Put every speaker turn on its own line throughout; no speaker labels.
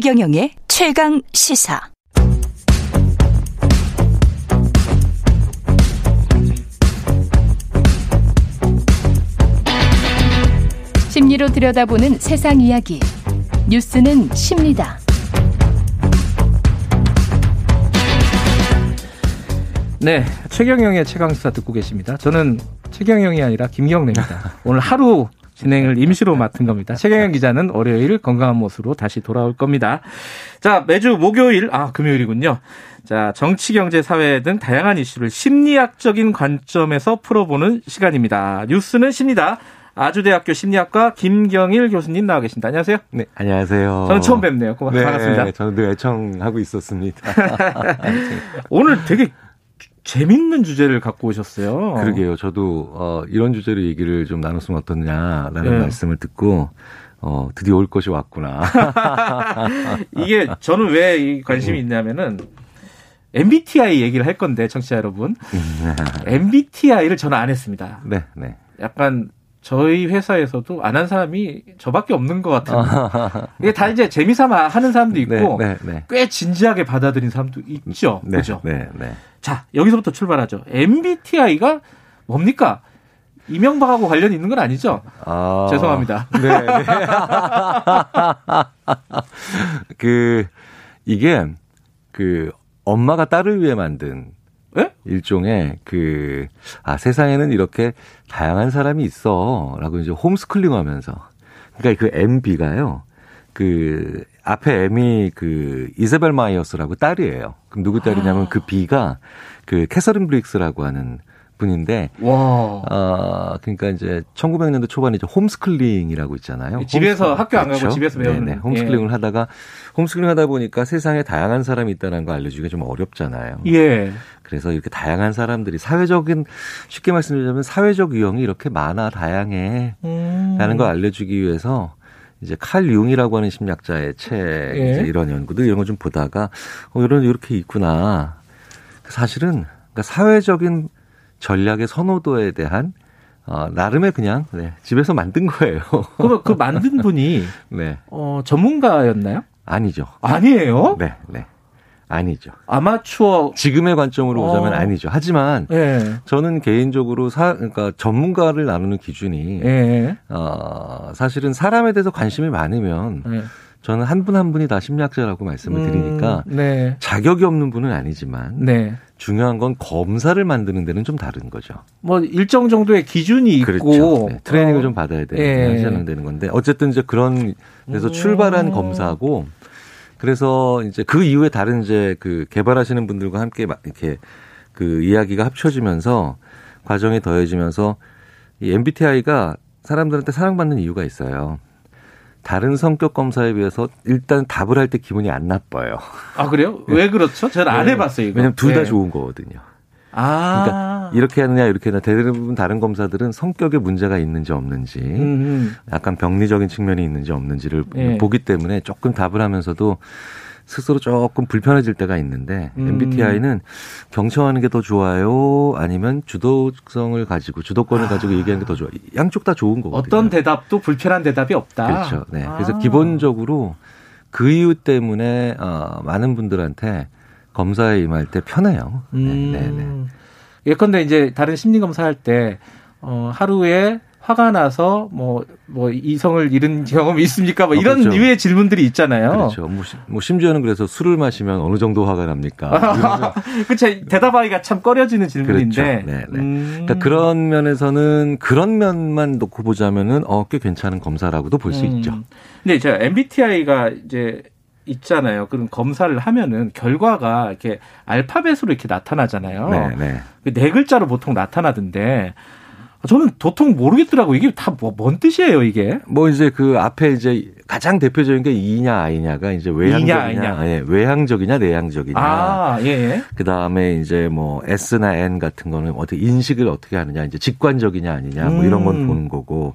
최경영의 최강 시사. 심리로 들여다보는 세상 이야기. 뉴스는 십니다.
네, 최경영의 최강 시사 듣고 계십니다. 저는 최경영이 아니라 김경래입니다. 오늘 하루 진행을 임시로 맡은 겁니다. 최경영 기자는 월요일 건강한 모습으로 다시 돌아올 겁니다. 자, 매주 목요일, 아, 금요일이군요. 자, 정치, 경제, 사회 등 다양한 이슈를 심리학적인 관점에서 풀어보는 시간입니다. 뉴스는 십니다. 아주대학교 심리학과 김경일 교수님 나와 계십니다. 안녕하세요.
네, 안녕하세요.
저는 처음 뵙네요. 고맙, 네, 반갑습니다.
저는 늘 애청하고 있었습니다.
오늘 되게 재밌는 주제를 갖고 오셨어요.
그러게요. 저도 어, 이런 주제로 얘기를 좀 나눴으면 어떻냐라는 네. 말씀을 듣고 어, 드디어 올 것이 왔구나.
이게 저는 왜 관심이 음. 있냐면은 MBTI 얘기를 할 건데 청취자 여러분, MBTI를 저는 안 했습니다.
네, 네.
약간 저희 회사에서도 안 한 사람이 저밖에 없는 것 같아요. 이게 다 이제 재미삼아 하는 사람도 있고 네, 네, 네. 꽤 진지하게 받아들인 사람도 있죠.
네,
그죠?
네, 네.
자, 여기서부터 출발하죠. MBTI가 뭡니까? 이명박하고 관련이 있는 건 아니죠? 아... 죄송합니다. 네. 네.
그 이게 그 엄마가 딸을 위해 만든 네? 일종의 그, 아, 세상에는 이렇게 다양한 사람이 있어. 라고 이제 홈스쿨링 하면서. 그러니까 그 MB가요. 그, 앞에 M이 그, 이사벨 마이어스라고 딸이에요. 그럼 누구 딸이냐면 아. 그 B가 그 캐서린 브릭스라고 하는 분인데 와. 어, 그러니까 이제 1900년대 초반에 이제 홈스쿨링이라고 있잖아요.
집에서 홈스쿨. 학교 안 가고 그렇죠? 집에서 배우는 네네.
홈스쿨링을 예. 하다가 홈스쿨링 하다 보니까 세상에 다양한 사람이 있다는 걸 알려주기가 좀 어렵잖아요.
예.
그래서 이렇게 다양한 사람들이 사회적인 쉽게 말씀드리자면 사회적 유형이 이렇게 많아 다양해 음. 라는 걸 알려주기 위해서 이제 칼 융이라고 하는 심리학자의 책 예. 이제 이런 연구들 이런 걸좀 보다가 어 이런 이렇게 있구나. 사실은 그러니까 사회적인 전략의 선호도에 대한 어, 나름의 그냥 네, 집에서 만든 거예요.
그럼 그 만든 분이 네. 어, 전문가였나요?
아니죠.
아니에요?
네, 네. 아니죠.
아마추어
지금의 관점으로 어. 보자면 아니죠. 하지만 예. 저는 개인적으로 사 그러니까 전문가를 나누는 기준이 예. 어 사실은 사람에 대해서 관심이 많으면 예. 저는 한 분한 한 분이 다 심리학자라고 말씀을 드리니까 음, 네. 자격이 없는 분은 아니지만 네. 중요한 건 검사를 만드는 데는 좀 다른 거죠.
뭐 일정 정도의 기준이 있고
그렇죠. 네, 트레이닝을 어. 좀 받아야 되는 예. 하셔야 되는 건데 어쨌든 이제 그런 데서 음. 출발한 검사고 그래서 이제 그 이후에 다른 이제 그 개발하시는 분들과 함께 이렇게 그 이야기가 합쳐지면서 과정이 더해지면서 이 MBTI가 사람들한테 사랑받는 이유가 있어요. 다른 성격 검사에 비해서 일단 답을 할 때 기분이 안 나빠요.
아 그래요? 왜 그렇죠? 저는 안 해봤어요. 이거.
왜냐면 둘다 네. 좋은 거거든요. 아. 그러니까 이렇게 하느냐 이렇게 하느냐 대부분 다른 검사들은 성격에 문제가 있는지 없는지 음음. 약간 병리적인 측면이 있는지 없는지를 네. 보기 때문에 조금 답을 하면서도 스스로 조금 불편해질 때가 있는데 음. MBTI는 경청하는 게 더 좋아요? 아니면 주도성을 가지고 주도권을 아. 가지고 얘기하는 게 더 좋아? 요 양쪽 다 좋은 거거든요.
어떤 대답도 불편한 대답이 없다.
그렇죠. 네. 아. 그래서 기본적으로 그 이유 때문에 어, 많은 분들한테 검사에 임할 때 편해요. 네, 음. 네, 네.
예컨대 이제 다른 심리 검사 할 때 어, 하루에 화가 나서 뭐, 뭐, 이성을 잃은 경험이 있습니까? 뭐 어, 이런 그렇죠. 류의 질문들이 있잖아요.
그렇죠. 뭐, 뭐, 심지어는 그래서 술을 마시면 어느 정도 화가 납니까?
그쵸. 대답하기가 참 꺼려지는 질문인데. 그렇죠. 네, 네.
음. 그러니까 그런 면에서는 그런 면만 놓고 보자면은 어, 꽤 괜찮은 검사라고도 볼수 음. 있죠.
근데 제가 MBTI가 이제 있잖아요. 그런 검사를 하면은 결과가 이렇게 알파벳으로 이렇게 나타나잖아요. 네, 네. 그네 글자로 보통 나타나던데 저는 도통 모르겠더라고. 이게 다뭔 뭐, 뜻이에요, 이게?
뭐 이제 그 앞에 이제 가장 대표적인 게 이냐 아이냐가 이제 외향적이냐, 이냐, 예, 외향적이냐 내향적이냐. 아, 예. 예. 그 다음에 이제 뭐 S나 N 같은 거는 어떻게 인식을 어떻게 하느냐, 이제 직관적이냐 아니냐, 뭐 이런 건 음. 보는 거고.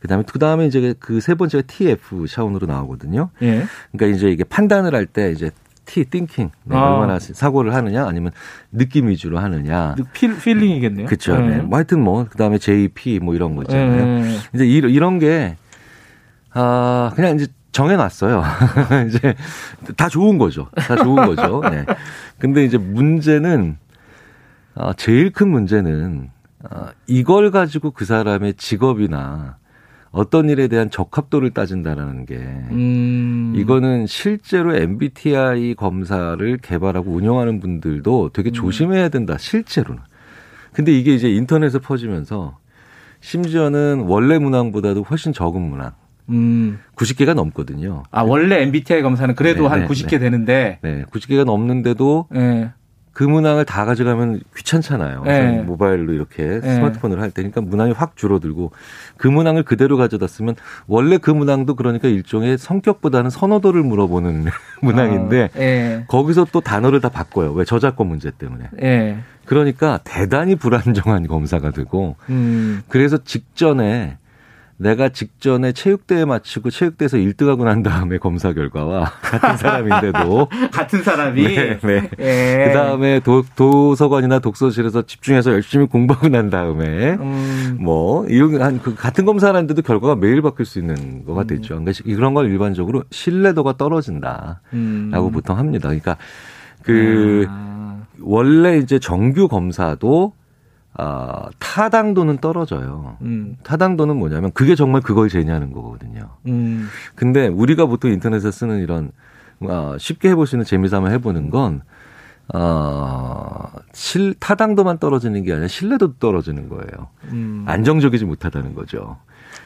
그 다음에 그 다음에 이제 그 세 번째가 TF 차원으로 나오거든요. 예. 그러니까 이제 이게 판단을 할 때 이제 T, thinking. 네, 아. 얼마나 사고를 하느냐 아니면 느낌 위주로 하느냐.
필, 필링이겠네요.
그렇죠. 네. 네. 뭐 하여튼 뭐, 그 다음에 JP 뭐 이런 거 있잖아요. 네. 이제 이런 게, 아, 그냥 이제 정해놨어요. 이제 다 좋은 거죠. 다 좋은 거죠. 네. 근데 이제 문제는 어, 제일 큰 문제는 어, 이걸 가지고 그 사람의 직업이나 어떤 일에 대한 적합도를 따진다라는 게 음. 이거는 실제로 MBTI 검사를 개발하고 운영하는 분들도 되게 음. 조심해야 된다. 실제로는. 근데 이게 이제 인터넷에 퍼지면서 심지어는 원래 문항보다도 훨씬 적은 문항. 음. 90개가 넘거든요.
아, 원래 MBTI 검사는 그래도 네, 한 90개 네. 되는데.
네. 90개가 넘는데도 네. 그 문항을 다 가져가면 귀찮잖아요. 네. 모바일로 이렇게 네. 스마트폰으로 할 때니까 문항이 확 줄어들고 그 문항을 그대로 가져다 쓰면 원래 그 문항도 그러니까 일종의 성격보다는 선호도를 물어보는 문항인데 아, 네. 거기서 또 단어를 다 바꿔요. 왜 저작권 문제 때문에. 네. 그러니까 대단히 불안정한 검사가 되고 음. 그래서 직전에 내가 직전에 체육대회 마치고 체육대회에서 1등하고 난 다음에 검사 결과와 같은 사람인데도
같은 사람이 네, 네.
예. 그다음에 도, 도서관이나 독서실에서 집중해서 열심히 공부하고 난 다음에 음. 뭐 이런 한 그 같은 검사하는데도 결과가 매일 바뀔 수 있는 거가 됐죠. 음. 그러니까 이런 걸 일반적으로 신뢰도가 떨어진다라고 음. 보통 합니다. 그러니까 그 아. 원래 이제 정규 검사도 어, 타당도는 떨어져요. 음. 타당도는 뭐냐면 그게 정말 그걸 제냐는 거거든요. 음. 근데 우리가 보통 인터넷에 쓰는 이런 어, 쉽게 해볼 수 있는 재미삼아 해보는 건 어, 실, 타당도만 떨어지는 게 아니라 신뢰도 떨어지는 거예요. 음. 안정적이지 못하다는 거죠.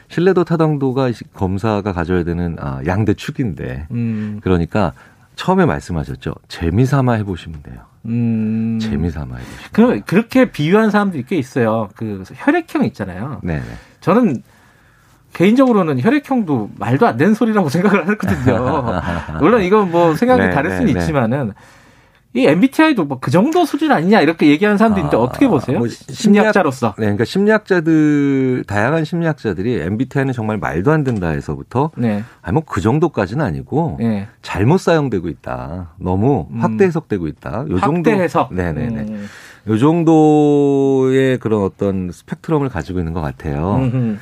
신뢰도 타당도가 검사가 가져야 되는 아, 양대 축인데, 음. 그러니까 처음에 말씀하셨죠. 재미삼아 해보시면 돼요. 음. 재미삼아 해보시면.
그 그렇게 비유한 사람들이 꽤 있어요. 그 혈액형 있잖아요. 네. 저는 개인적으로는 혈액형도 말도 안 되는 소리라고 생각을 하거든요. 물론 이건 뭐 생각이 네, 다를 수는 네, 네. 있지만은 이 MBTI도 뭐 그 정도 수준 아니냐 이렇게 얘기하는 사람들이 있는데 아, 어떻게 보세요? 뭐 심리학 자로서.
네, 그러니까 심리학자들 다양한 심리학자들이 MBTI는 정말 말도 안 된다 해서부터 네. 아니 뭐 그 정도까지는 아니고 네. 잘못 사용되고 있다. 너무 음. 확대 해석되고 있다.
요 정도. 확대 해석.
네, 네, 네. 음. 요 정도의 그런 어떤 스펙트럼을 가지고 있는 것 같아요. 음흠.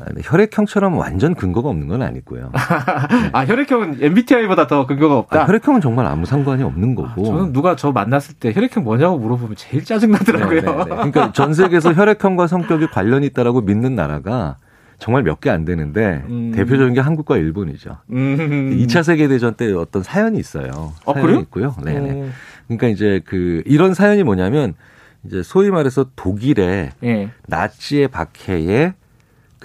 아, 혈액형처럼 완전 근거가 없는 건 아니고요.
아 혈액형은 MBTI보다 더 근거가 없다.
아, 혈액형은 정말 아무 상관이 없는 거고. 아,
저는 누가 저 만났을 때 혈액형 뭐냐고 물어보면 제일 짜증 나더라고요. 네, 네, 네.
그러니까 전 세계에서 혈액형과 성격이 관련이 있다라고 믿는 나라가 정말 몇 개 안 되는데 음. 대표적인 게 한국과 일본이죠. 음. 2차 세계 대전 때 어떤 사연이 있어요.
아, 사연이 그래요?
있고요. 네, 네. 음. 그러니까 이제 그 이런 사연이 뭐냐면 이제 소위 말해서 독일의 예. 나치의 박해에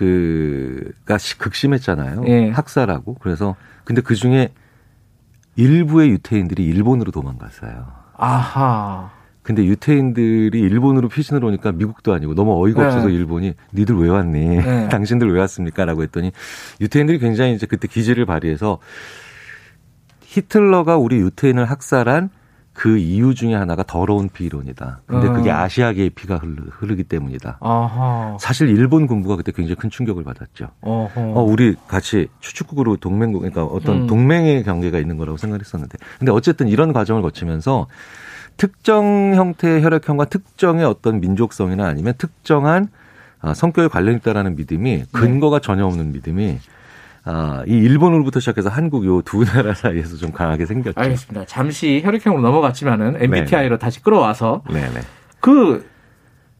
그가 극심했잖아요. 예. 학살하고 그래서 근데 그 중에 일부의 유태인들이 일본으로 도망갔어요.
아하.
근데 유태인들이 일본으로 피신을 오니까 미국도 아니고 너무 어이가 네. 없어서 일본이 니들 왜 왔니? 네. 당신들 왜 왔습니까? 라고 했더니 유태인들이 굉장히 이제 그때 기지를 발휘해서 히틀러가 우리 유태인을 학살한 그 이유 중에 하나가 더러운 비론이다. 근데 그게 어. 아시아계의 피가 흐르, 기 때문이다. 아하. 사실 일본 군부가 그때 굉장히 큰 충격을 받았죠. 어허. 어, 우리 같이 추축국으로 동맹국, 그러니까 어떤 음. 동맹의 관계가 있는 거라고 생각했었는데. 근데 어쨌든 이런 과정을 거치면서 특정 형태의 혈액형과 특정의 어떤 민족성이나 아니면 특정한 아, 성격에 관련 있다라는 믿음이 네. 근거가 전혀 없는 믿음이 아, 이 일본으로부터 시작해서 한국 요 두 나라 사이에서 좀 강하게 생겼죠.
알겠습니다. 잠시 혈액형으로 넘어갔지만은 MBTI로 네네. 다시 끌어와서 네네. 그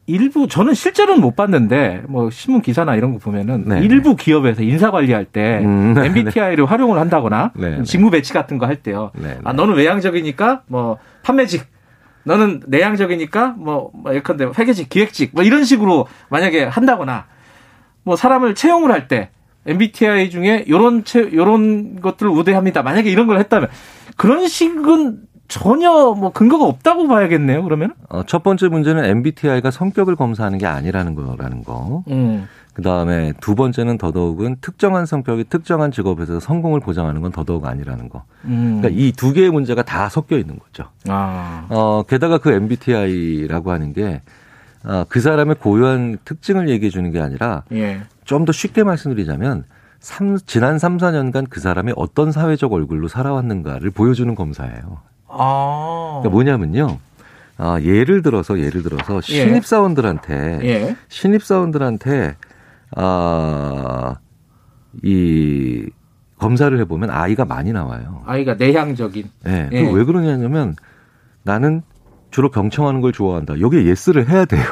일부 저는 실제로는 못 봤는데 뭐 신문 기사나 이런 거 보면은 네네. 일부 기업에서 인사 관리할 때 음, MBTI를 활용을 한다거나 직무 배치 같은 거 할 때요. 아 너는 외향적이니까 뭐 판매직 너는 내향적이니까 뭐, 뭐 예컨대 회계직, 기획직 뭐 이런 식으로 만약에 한다거나 뭐 사람을 채용을 할 때 MBTI 중에 요런 채, 요런 것들을 우대합니다. 만약에 이런 걸 했다면 그런 식은 전혀 뭐 근거가 없다고 봐야겠네요. 그러면
어, 첫 번째 문제는 MBTI가 성격을 검사하는 게 아니라는 거라는 거. 음. 그 다음에 두 번째는 더더욱은 특정한 성격이 특정한 직업에서 성공을 보장하는 건 더더욱 아니라는 거. 음. 그러니까 이 두 개의 문제가 다 섞여 있는 거죠. 아. 어, 게다가 그 MBTI라고 하는 게 어, 그 사람의 고유한 특징을 얘기해 주는 게 아니라 예. 좀 더 쉽게 말씀드리자면 3, 지난 3, 4년간 그 사람이 어떤 사회적 얼굴로 살아왔는가를 보여주는 검사예요. 아. 그러니까 뭐냐면요. 아, 예를 들어서 예를 들어서 예. 신입 사원들한테 예. 신입 사원들한테 아, 이 검사를 해 보면 아이가 많이 나와요.
아이가 내향적인.
네. 예. 왜 그러냐면 나는 주로 경청하는 걸 좋아한다. 여기에 예스를 해야 돼요.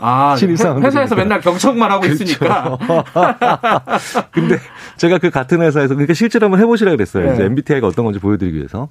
아, 회사에서 맨날 경청만 하고 그렇죠. 있으니까.
근데 제가 그 같은 회사에서 그러니까 실제로 한번 해보시라 그랬어요. 네. MBTI가 어떤 건지 보여드리기 위해서.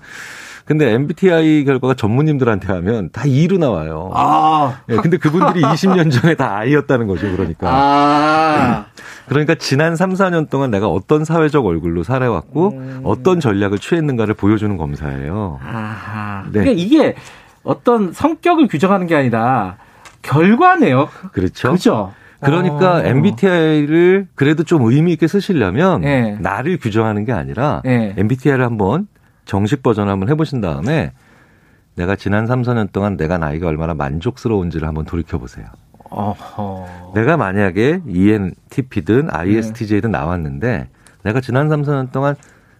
근데 MBTI 결과가 전문님들한테 하면 다 E로 나와요. 아. 네, 근데 그분들이 20년 전에 다 I였다는 거죠, 그러니까. 아. 그러니까 지난 3, 4년 동안 내가 어떤 사회적 얼굴로 살아왔고 음. 어떤 전략을 취했는가를 보여주는 검사예요. 아하.
네. 그러니까 이게 어떤 성격을 규정하는 게 아니라 결과네요.
그렇죠.
그죠.
그러니까 어. MBTI를 그래도 좀 의미 있게 쓰시려면 네. 나를 규정하는 게 아니라 네. MBTI를 한번 정식 버전 한번 해보신 다음에 내가 지난 3, 4년 동안 내가 나이가 얼마나 만족스러운지를 한번 돌이켜 보세요. 내가 만약에 ENTP든 ISTJ든 나왔는데 내가 지난 3, 4년 동안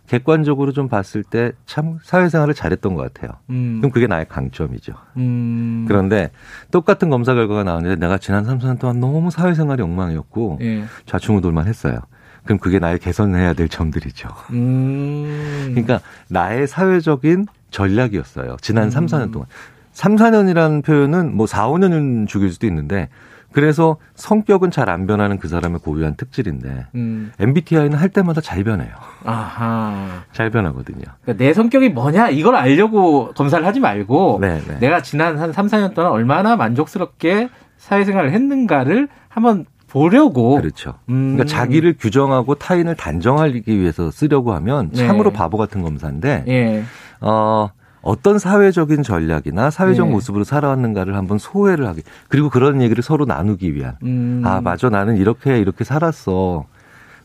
객관적으로 좀 봤을 때 참 사회생활을 잘했던 것 같아요. 음. 그럼 그게 나의 강점이죠. 음. 그런데 똑같은 검사 결과가 나왔는데 내가 지난 3, 4년 동안 너무 사회생활이 엉망이었고 예. 좌충우돌만 했어요. 그럼 그게 나의 개선해야 될 점들이죠. 음. 그러니까 나의 사회적인 전략이었어요. 지난 음. 3, 4년 동안. 3, 4년이라는 표현은 뭐 4, 5년은 죽일 수도 있는데 그래서 성격은 잘 안 변하는 그 사람의 고유한 특질인데 음. MBTI는 할 때마다 잘 변해요. 아하. 잘 변하거든요.
그러니까 내 성격이 뭐냐 이걸 알려고 검사를 하지 말고 네네. 네. 내가 지난 한 3, 4년 동안 얼마나 만족스럽게 사회생활을 했는가를 한번 보려고.
그렇죠. 음. 그러니까 자기를 규정하고 타인을 단정하기 위해서 쓰려고 하면 참으로 네. 바보 같은 검사인데, 예. 어, 어떤 사회적인 전략이나 사회적 네. 모습으로 살아왔는가를 한번 소외를 하기 그리고 그런 얘기를 서로 나누기 위한 음. 아 맞아 나는 이렇게 이렇게 살았어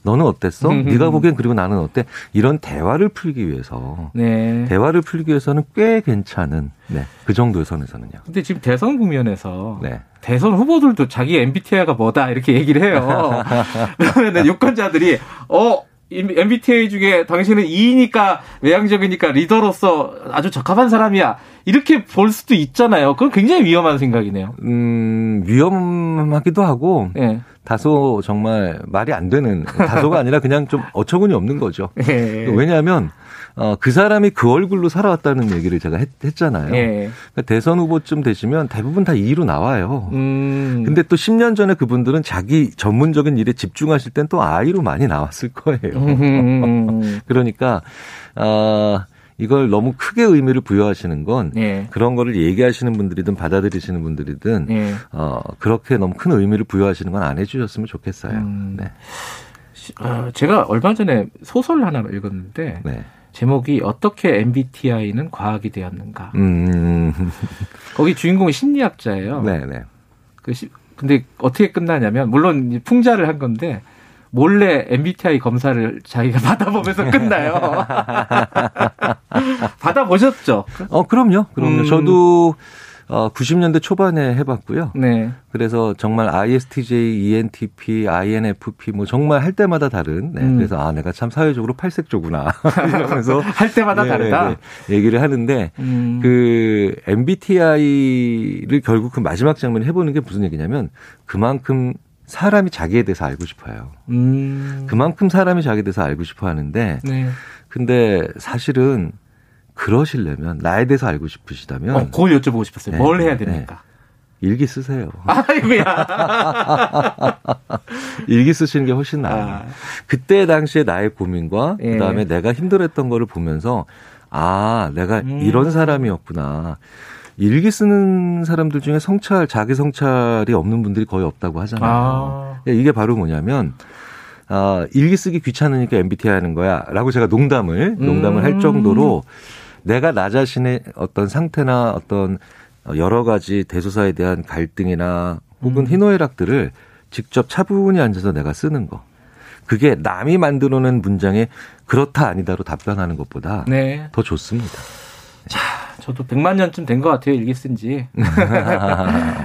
너는 어땠어? 음. 네가 보기엔 그리고 나는 어때? 이런 대화를 풀기 위해서 네. 대화를 풀기 위해서는 꽤 괜찮은 네, 그 정도의 선에서는요.
근데 지금 대선 국면에서 네. 대선 후보들도 자기 MBTI가 뭐다 이렇게 얘기를 해요. 그러면 유권자들이 어 MBTI 중에 당신은 E니까 외향적이니까 리더로서 아주 적합한 사람이야. 이렇게 볼 수도 있잖아요. 그건 굉장히 위험한 생각이네요.
음, 위험하기도 하고 네. 다소 정말 말이 안 되는 다소가 아니라 그냥 좀 어처구니 없는 거죠. 네. 왜냐하면 어, 그 사람이 그 얼굴로 살아왔다는 얘기를 제가 했, 잖아요 예. 그러니까 대선 후보쯤 되시면 대부분 다 이로 나와요. 음. 근데 또 10년 전에 그분들은 자기 전문적인 일에 집중하실 땐 또 아이로 많이 나왔을 거예요. 음. 그러니까 어, 이걸 너무 크게 의미를 부여하시는 건 예. 그런 거를 얘기하시는 분들이든 받아들이시는 분들이든 예. 어, 그렇게 너무 큰 의미를 부여하시는 건 안 해주셨으면 좋겠어요. 음. 네.
어, 제가 얼마 전에 소설 하나 읽었는데 네. 제목이 어떻게 MBTI는 과학이 되었는가. 음. 거기 주인공이 심리학자예요. 네네. 그 시, 근데 어떻게 끝나냐면 물론 풍자를 한 건데 몰래 MBTI 검사를 자기가 받아보면서 끝나요. 받아보셨죠?
어, 그럼요. 그럼요. 음. 저도 어, 90년대 초반에 해봤고요. 네. 그래서 정말 ISTJ, ENTP, INFP 뭐 정말 할 때마다 다른. 네. 음. 그래서 아 내가 참 사회적으로 팔색조구나.
이러면서 할 때마다 네, 다르다. 네,
네, 얘기를 하는데 음. 그 MBTI를 결국 그 마지막 장면을 해보는 게 무슨 얘기냐면 그만큼 사람이 자기에 대해서 알고 싶어요. 음. 그만큼 사람이 자기에 대해서 알고 싶어 하는데, 네. 근데 사실은 그러시려면 나에 대해서 알고 싶으시다면,
어, 그걸 여쭤보고 싶었어요. 네, 뭘 해야 네. 됩니까?
네. 일기 쓰세요.
아이고야.
일기 쓰시는 게 훨씬 나아요. 아. 그때 당시에 나의 고민과 예. 그다음에 내가 힘들었던 거를 보면서 아, 내가 음. 이런 사람이었구나. 일기 쓰는 사람들 중에 성찰, 자기 성찰이 없는 분들이 거의 없다고 하잖아요. 아. 예, 이게 바로 뭐냐면, 아, 일기 쓰기 귀찮으니까 MBTI 하는 거야. 라고 제가 농담을, 농담을 음. 할 정도로 내가 나 자신의 어떤 상태나 어떤 여러 가지 대소사에 대한 갈등이나 혹은 음. 희노애락들을 직접 차분히 앉아서 내가 쓰는 거. 그게 남이 만들어낸 문장에 그렇다 아니다로 답변하는 것보다 네. 더 좋습니다.
자, 저도 100만 년쯤 된 것 같아요. 일기 쓴 지.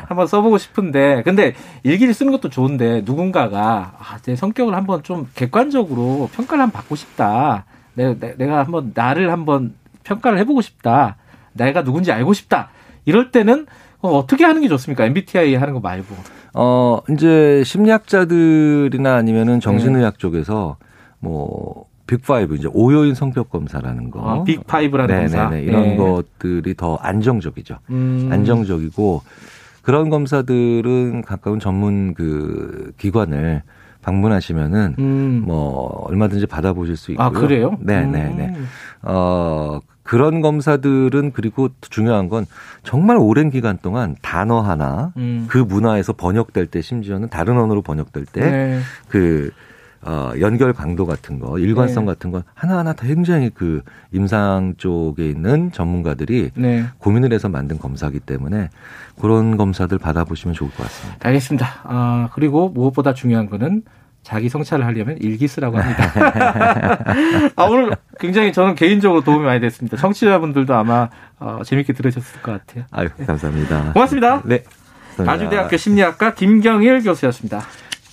한번 써보고 싶은데. 근데 일기를 쓰는 것도 좋은데 누군가가 아, 내 성격을 한번 좀 객관적으로 평가를 한번 받고 싶다. 내가, 내가 한번 나를 한번 평가를 해보고 싶다. 내가 누군지 알고 싶다. 이럴 때는 어떻게 하는 게 좋습니까? MBTI 하는 거 말고.
어, 이제 심리학자들이나 아니면은 정신의학 네. 쪽에서 뭐 빅5 이제 오요인 성격 검사라는 거.
아, 빅5라는 검사.
네네네. 이런 네. 것들이 더 안정적이죠.
음.
안정적이고 그런 검사들은 가까운 전문 그 기관을 방문하시면은 음. 뭐 얼마든지 받아보실 수 있고요.
아 그래요?
네네네. 음. 어 그런 검사들은 그리고 중요한 건 정말 오랜 기간 동안 단어 하나 음. 그 문화에서 번역될 때 심지어는 다른 언어로 번역될 때그 네. 그, 어, 연결 강도 같은 거, 일관성 네. 같은 거 하나하나 다 굉장히 그 임상 쪽에 있는 전문가들이 네. 고민을 해서 만든 검사기 때문에 그런 검사들 받아보시면 좋을 것 같습니다.
알겠습니다. 아, 그리고 무엇보다 중요한 거는 자기 성찰을 하려면 일기 쓰라고 합니다. 아, 오늘 굉장히 저는 개인적으로 도움이 많이 됐습니다. 청취자분들도 아마 어, 재밌게 들으셨을 것 같아요.
아유, 감사합니다.
고맙습니다.
네.
감사합니다. 아주대학교 심리학과 김경일 교수였습니다.